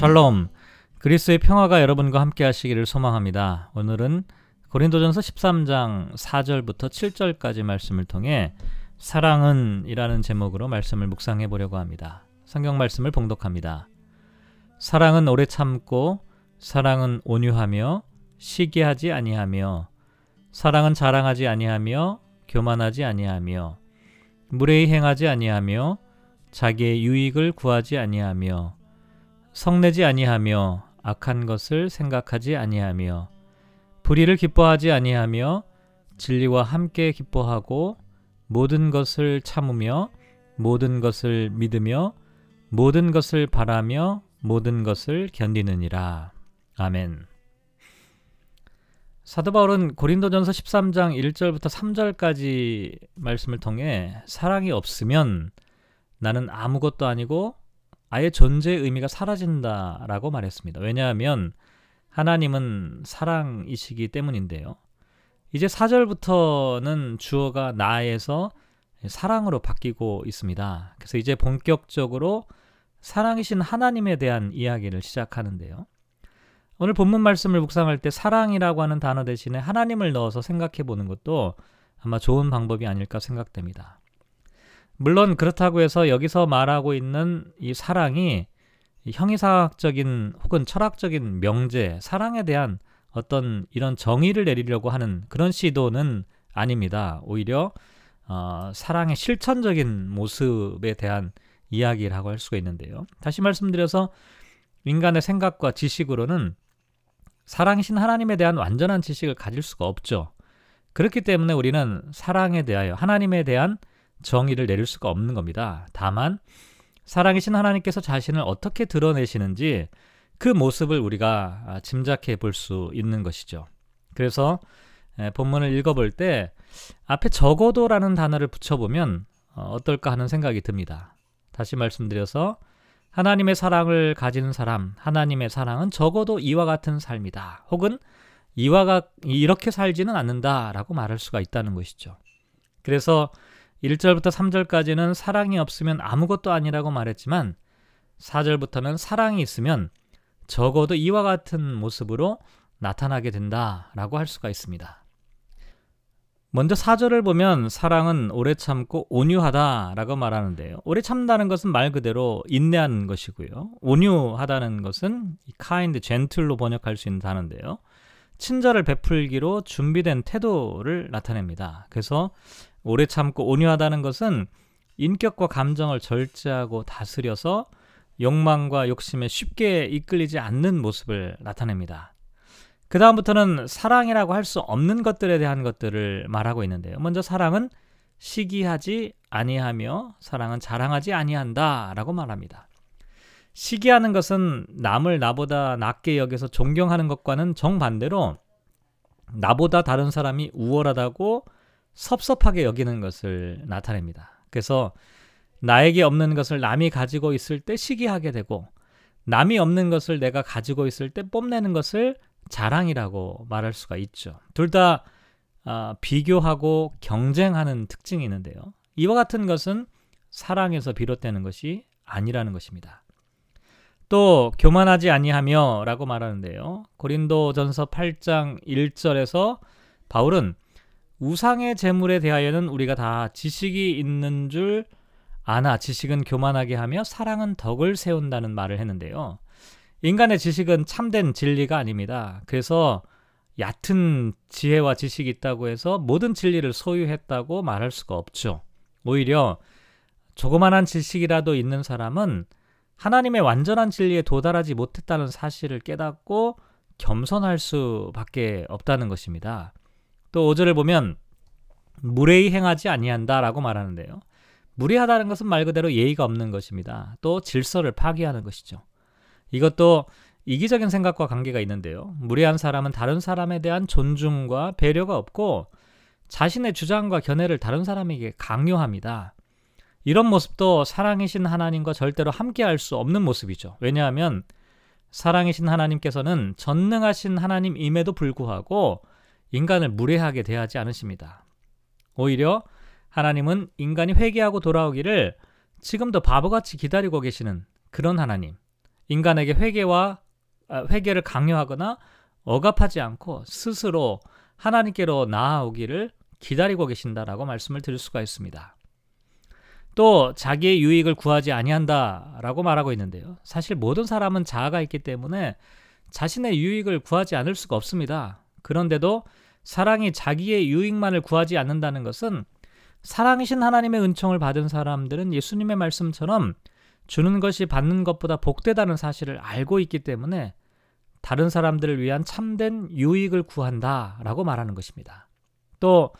샬롬. 그리스의 평화가 여러분과 함께 하시기를 소망합니다. 오늘은 고린도전서 13장 4절부터 7절까지 말씀을 통해 사랑은 이라는 제목으로 말씀을 묵상해 보려고 합니다. 성경 말씀을 봉독합니다. 사랑은 오래 참고 사랑은 온유하며 시기하지 아니하며 사랑은 자랑하지 아니하며 교만하지 아니하며 무례히 행하지 아니하며 자기의 유익을 구하지 아니하며 성내지 아니하며 악한 것을 생각하지 아니하며 불의를 기뻐하지 아니하며 진리와 함께 기뻐하고 모든 것을 참으며 모든 것을 믿으며 모든 것을 바라며 모든 것을 견디느니라. 아멘. 사도 바울은 고린도전서 13장 1절부터 3절까지 말씀을 통해 사랑이 없으면 나는 아무것도 아니고 아예 존재의 의미가 사라진다라고 말했습니다. 왜냐하면 하나님은 사랑이시기 때문인데요. 이제 4절부터는 주어가 나에서 사랑으로 바뀌고 있습니다. 그래서 이제 본격적으로 사랑이신 하나님에 대한 이야기를 시작하는데요. 오늘 본문 말씀을 묵상할 때 사랑이라고 하는 단어 대신에 하나님을 넣어서 생각해 보는 것도 아마 좋은 방법이 아닐까 생각됩니다. 물론 그렇다고 해서 여기서 말하고 있는 이 사랑이 형이사학적인 혹은 철학적인 명제, 사랑에 대한 어떤 이런 정의를 내리려고 하는 그런 시도는 아닙니다. 오히려 어, 사랑의 실천적인 모습에 대한 이야기라고 할 수가 있는데요. 다시 말씀드려서 인간의 생각과 지식으로는 사랑이신 하나님에 대한 완전한 지식을 가질 수가 없죠. 그렇기 때문에 우리는 사랑에 대하여 하나님에 대한 정의를 내릴 수가 없는 겁니다. 다만 사랑이신 하나님께서 자신을 어떻게 드러내시는지 그 모습을 우리가 아, 짐작해 볼 수 있는 것이죠. 그래서 본문을 읽어볼 때 앞에 적어도라는 단어를 붙여보면 어, 어떨까 하는 생각이 듭니다. 다시 말씀드려서 하나님의 사랑을 가지는 사람, 하나님의 사랑은 적어도 이와 같은 삶이다. 혹은 이와 이렇게 살지는 않는다라고 말할 수가 있다는 것이죠. 그래서 1절부터 3절까지는 사랑이 없으면 아무것도 아니라고 말했지만 4절부터는 사랑이 있으면 적어도 이와 같은 모습으로 나타나게 된다라고 할 수가 있습니다. 먼저 4절을 보면 사랑은 오래 참고 온유하다라고 말하는데요. 오래 참다는 것은 말 그대로 인내하는 것이고요. 온유하다는 것은 kind, gentle로 번역할 수 있는 단어인데요. 친절을 베풀기로 준비된 태도를 나타냅니다. 그래서 오래 참고 온유하다는 것은 인격과 감정을 절제하고 다스려서 욕망과 욕심에 쉽게 이끌리지 않는 모습을 나타냅니다. 그 다음부터는 사랑이라고 할 수 없는 것들에 대한 것들을 말하고 있는데요. 먼저 사랑은 시기하지 아니하며 사랑은 자랑하지 아니한다라고 말합니다. 시기하는 것은 남을 나보다 낮게 여겨서 존경하는 것과는 정반대로 나보다 다른 사람이 우월하다고 섭섭하게 여기는 것을 나타냅니다. 그래서 나에게 없는 것을 남이 가지고 있을 때 시기하게 되고 남이 없는 것을 내가 가지고 있을 때 뽐내는 것을 자랑이라고 말할 수가 있죠. 둘다 아, 비교하고 경쟁하는 특징이 있는데요. 이와 같은 것은 사랑에서 비롯되는 것이 아니라는 것입니다. 또 교만하지 아니하며라고 말하는데요. 고린도전서 8장 1절에서 바울은 우상의 재물에 대하여는 우리가 다 지식이 있는 줄 아나 지식은 교만하게 하며 사랑은 덕을 세운다는 말을 했는데요. 인간의 지식은 참된 진리가 아닙니다. 그래서 얕은 지혜와 지식이 있다고 해서 모든 진리를 소유했다고 말할 수가 없죠. 오히려 조그만한 지식이라도 있는 사람은 하나님의 완전한 진리에 도달하지 못했다는 사실을 깨닫고 겸손할 수밖에 없다는 것입니다. 또 5절을 보면 무례히 행하지 아니한다라고 말하는데요. 무례하다는 것은 말 그대로 예의가 없는 것입니다. 또 질서를 파괴하는 것이죠. 이것도 이기적인 생각과 관계가 있는데요. 무례한 사람은 다른 사람에 대한 존중과 배려가 없고 자신의 주장과 견해를 다른 사람에게 강요합니다. 이런 모습도 사랑이신 하나님과 절대로 함께할 수 없는 모습이죠. 왜냐하면 사랑이신 하나님께서는 전능하신 하나님임에도 불구하고 인간을 무례하게 대하지 않으십니다. 오히려 하나님은 인간이 회개하고 돌아오기를 지금도 바보같이 기다리고 계시는 그런 하나님. 인간에게 회개와 아, 회개를 강요하거나 억압하지 않고 스스로 하나님께로 나아오기를 기다리고 계신다라고 말씀을 드릴 수가 있습니다. 또 자기의 유익을 구하지 아니한다라고 말하고 있는데요. 사실 모든 사람은 자아가 있기 때문에 자신의 유익을 구하지 않을 수가 없습니다. 그런데도 사랑이 자기의 유익만을 구하지 않는다는 것은 사랑이신 하나님의 은총을 받은 사람들은 예수님의 말씀처럼 주는 것이 받는 것보다 복되다는 사실을 알고 있기 때문에 다른 사람들을 위한 참된 유익을 구한다라고 말하는 것입니다. 또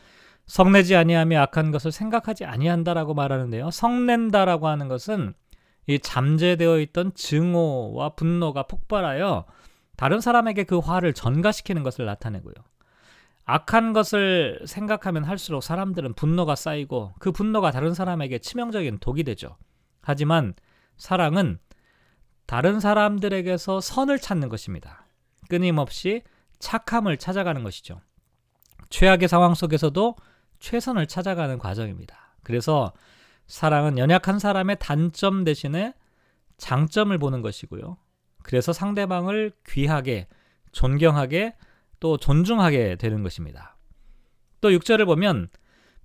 성내지 아니하며 악한 것을 생각하지 아니한다라고 말하는데요. 성낸다라고 하는 것은 이 잠재되어 있던 증오와 분노가 폭발하여 다른 사람에게 그 화를 전가시키는 것을 나타내고요. 악한 것을 생각하면 할수록 사람들은 분노가 쌓이고 그 분노가 다른 사람에게 치명적인 독이 되죠. 하지만 사랑은 다른 사람들에게서 선을 찾는 것입니다. 끊임없이 착함을 찾아가는 것이죠. 최악의 상황 속에서도 최선을 찾아가는 과정입니다. 그래서 사랑은 연약한 사람의 단점 대신에 장점을 보는 것이고요. 그래서 상대방을 귀하게, 존경하게, 또 존중하게 되는 것입니다. 또 6절을 보면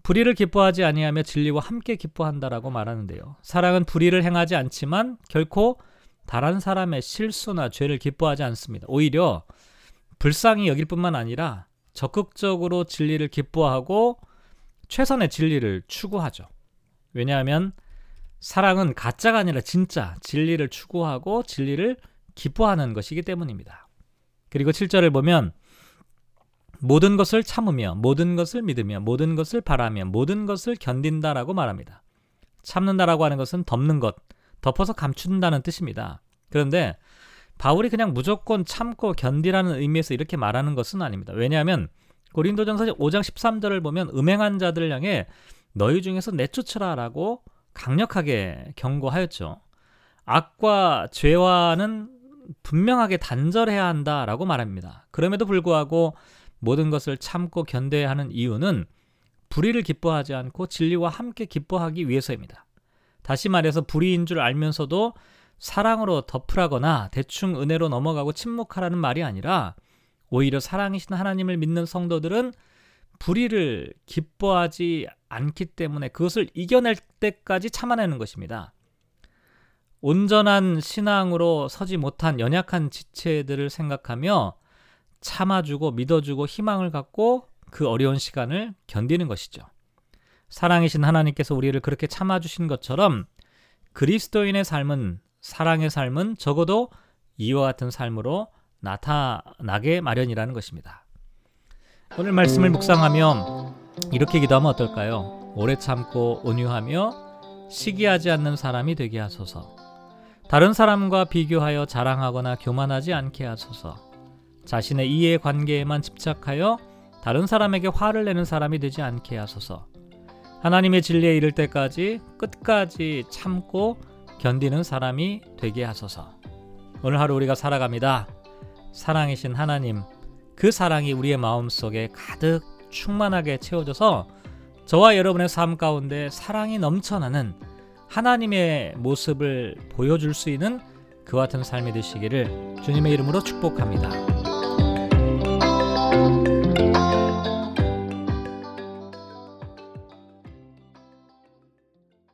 불의를 기뻐하지 아니하며 진리와 함께 기뻐한다라고 말하는데요. 사랑은 불의를 행하지 않지만 결코 다른 사람의 실수나 죄를 기뻐하지 않습니다. 오히려 불쌍히 여길 뿐만 아니라 적극적으로 진리를 기뻐하고 최선의 진리를 추구하죠. 왜냐하면 사랑은 가짜가 아니라 진짜 진리를 추구하고 진리를 기뻐하는 것이기 때문입니다. 그리고 7절을 보면 모든 것을 참으며 모든 것을 믿으며 모든 것을 바라며 모든 것을 견딘다라고 말합니다. 참는다라고 하는 것은 덮는 것, 덮어서 감춘다는 뜻입니다. 그런데 바울이 그냥 무조건 참고 견디라는 의미에서 이렇게 말하는 것은 아닙니다. 왜냐하면 고린도전서 5장 13절을 보면 음행한 자들을 향해 너희 중에서 내쫓으라라고 강력하게 경고하였죠. 악과 죄와는 분명하게 단절해야 한다라고 말합니다. 그럼에도 불구하고 모든 것을 참고 견뎌야 하는 이유는 불의를 기뻐하지 않고 진리와 함께 기뻐하기 위해서입니다. 다시 말해서 불의인 줄 알면서도 사랑으로 덮으라거나 대충 은혜로 넘어가고 침묵하라는 말이 아니라 오히려 사랑이신 하나님을 믿는 성도들은 불의를 기뻐하지 않기 때문에 그것을 이겨낼 때까지 참아내는 것입니다. 온전한 신앙으로 서지 못한 연약한 지체들을 생각하며 참아주고 믿어주고 희망을 갖고 그 어려운 시간을 견디는 것이죠. 사랑이신 하나님께서 우리를 그렇게 참아주신 것처럼 그리스도인의 삶은 사랑의 삶은 적어도 이와 같은 삶으로 나타나게 마련이라는 것입니다. 오늘 말씀을 묵상하며 이렇게 기도하면 어떨까요? 오래 참고 온유하며 시기하지 않는 사람이 되게 하소서. 다른 사람과 비교하여 자랑하거나 교만하지 않게 하소서. 자신의 이해 관계에만 집착하여 다른 사람에게 화를 내는 사람이 되지 않게 하소서. 하나님의 진리에 이를 때까지 끝까지 참고 견디는 사람이 되게 하소서. 오늘 하루 우리가 살아갑니다. 사랑이신 하나님, 그 사랑이 우리의 마음 속에 가득 충만하게 채워져서 저와 여러분의 삶 가운데 사랑이 넘쳐나는 하나님의 모습을 보여줄 수 있는 그와 같은 삶이 되시기를 주님의 이름으로 축복합니다.